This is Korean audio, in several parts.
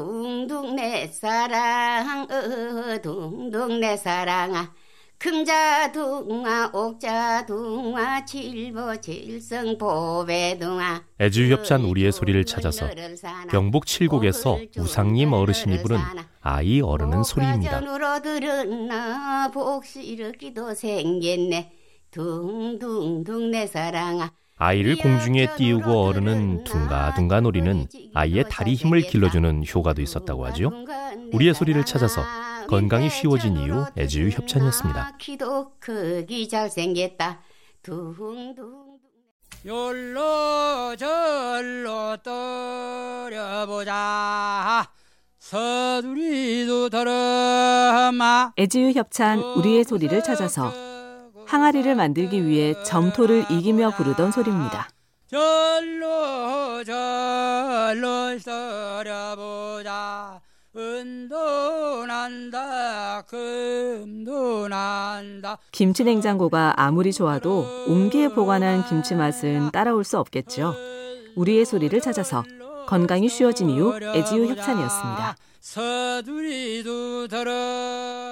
둥둥 내 사랑 어 둥둥 내 사랑아 금자 둥아 옥자 둥아 칠보 칠성 보배 둥아. 애주협찬 우리의 소리를 찾아서 경북 칠곡에서 우상님 어르신이 부른 아이 어른은 소리입니다. 복시르기도 생겼네. 둥둥둥 내 사랑아 아이를 공중에 띄우고 어른은 둥가둥가 노리는 아이의 다리 힘을 길러주는 효과도 있었다고 하죠. 우리의 소리를 찾아서 건강이 쉬워진 이유 애지유 협찬이었습니다. 키도 크기 잘생겼다. 둥둥 열로 절로 떨려보자 서두리도 더러마 애지유 협찬 우리의 소리를 찾아서 항아리를 만들기 위해 점토를 이기며 부르던 소리입니다. 절로 절로 난다 금도 난다 김치 냉장고가 아무리 좋아도 옹기에 보관한 김치 맛은 따라올 수 없겠죠. 우리의 소리를 찾아서 건강이 쉬워진 이유 애지유 협찬이었습니다. 서두리도 더러마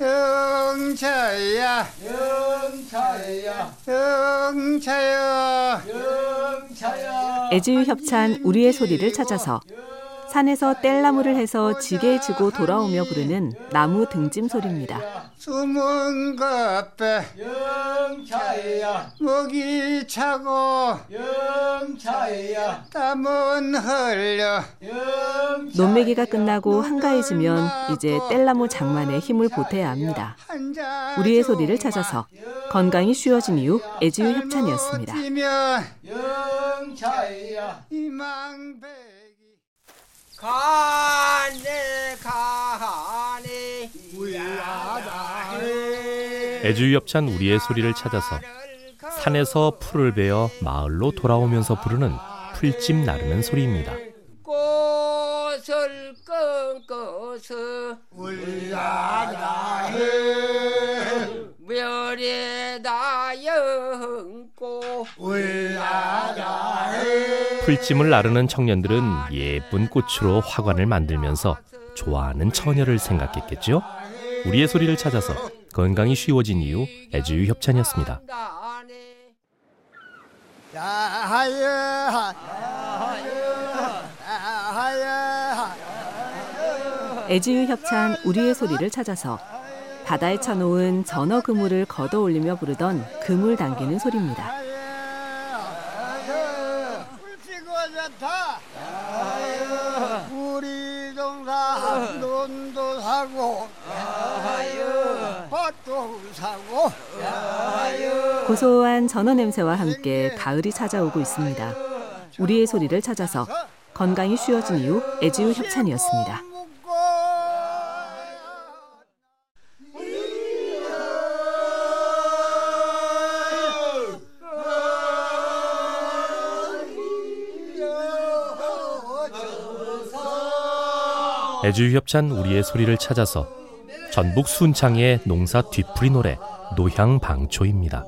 영차야. 영차야. 영차야. 영차야. 애지유 협찬 우리의 소리를 찾아서 산에서 뗄나무를 해서 지게 지고 돌아오며 부르는 나무 등짐 소리입니다. 숨은 것배 영차야 목이 차고 영차야 땀은 흘려 논매기가 끝나고 한가해지면 이제 뗄나무 장만에 힘을 보태야 합니다. 우리의 소리를 찾아서 건강이 쉬워진 이유 애지유 협찬이었습니다. 영차야 이망배 가네. 가네 애주유 협찬 우리의 소리를 찾아서 산에서 풀을 베어 마을로 돌아오면서 부르는 풀집 나르는 소리입니다. 꽃을 꺾어서 울라라 별에다 영고 울라라 풀찜을 나르는 청년들은 예쁜 꽃으로 화관을 만들면서 좋아하는 처녀를 생각했겠죠? 우리의 소리를 찾아서 건강이 쉬워진 이유 애주유 협찬이었습니다. 애지유 협찬 우리의 소리를 찾아서 바다에 쳐놓은 전어 그물을 걷어 올리며 부르던 그물 당기는 소리입니다. 우리 동사 논도 사고 밭도 사고 고소한 전어 냄새와 함께 가을이 찾아오고 있습니다. 우리의 소리를 찾아서 건강이 쉬워진 이유 애지유 협찬이었습니다. 애주유 협찬 우리의 소리를 찾아서 전북 순창의 농사 뒤풀이 노래 노향방초입니다.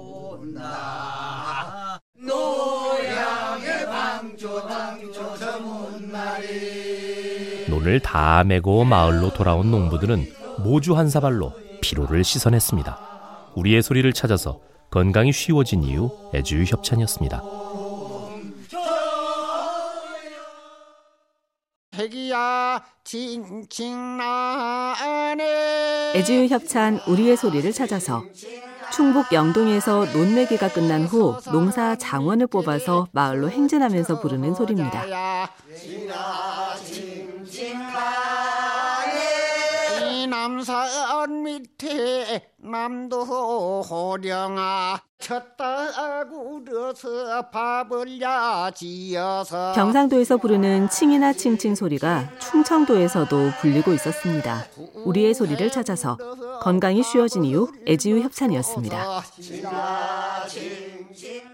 논을 다 메고 마을로 돌아온 농부들은 모주 한 사발로 피로를 씻어냈습니다. 우리의 소리를 찾아서 건강이 쉬워진 이유 애주유 협찬이었습니다. 해기야 칭칭나네 애지유 협찬 우리의 소리를 찾아서 충북 영동에서 논매기가 끝난 후 농사 장원을 뽑아서 마을로 행진하면서 부르는 소리입니다. 이 남산 밑에 남도 호령아 쳤다 구려서 밥을 야지어서 경상도에서 부르는 칭이나 칭칭 소리가 충청도에서도 불리고 있었습니다. 우리의 소리를 찾아서 건강이 쉬워진 이유 애지유 협찬이었습니다. 칭칭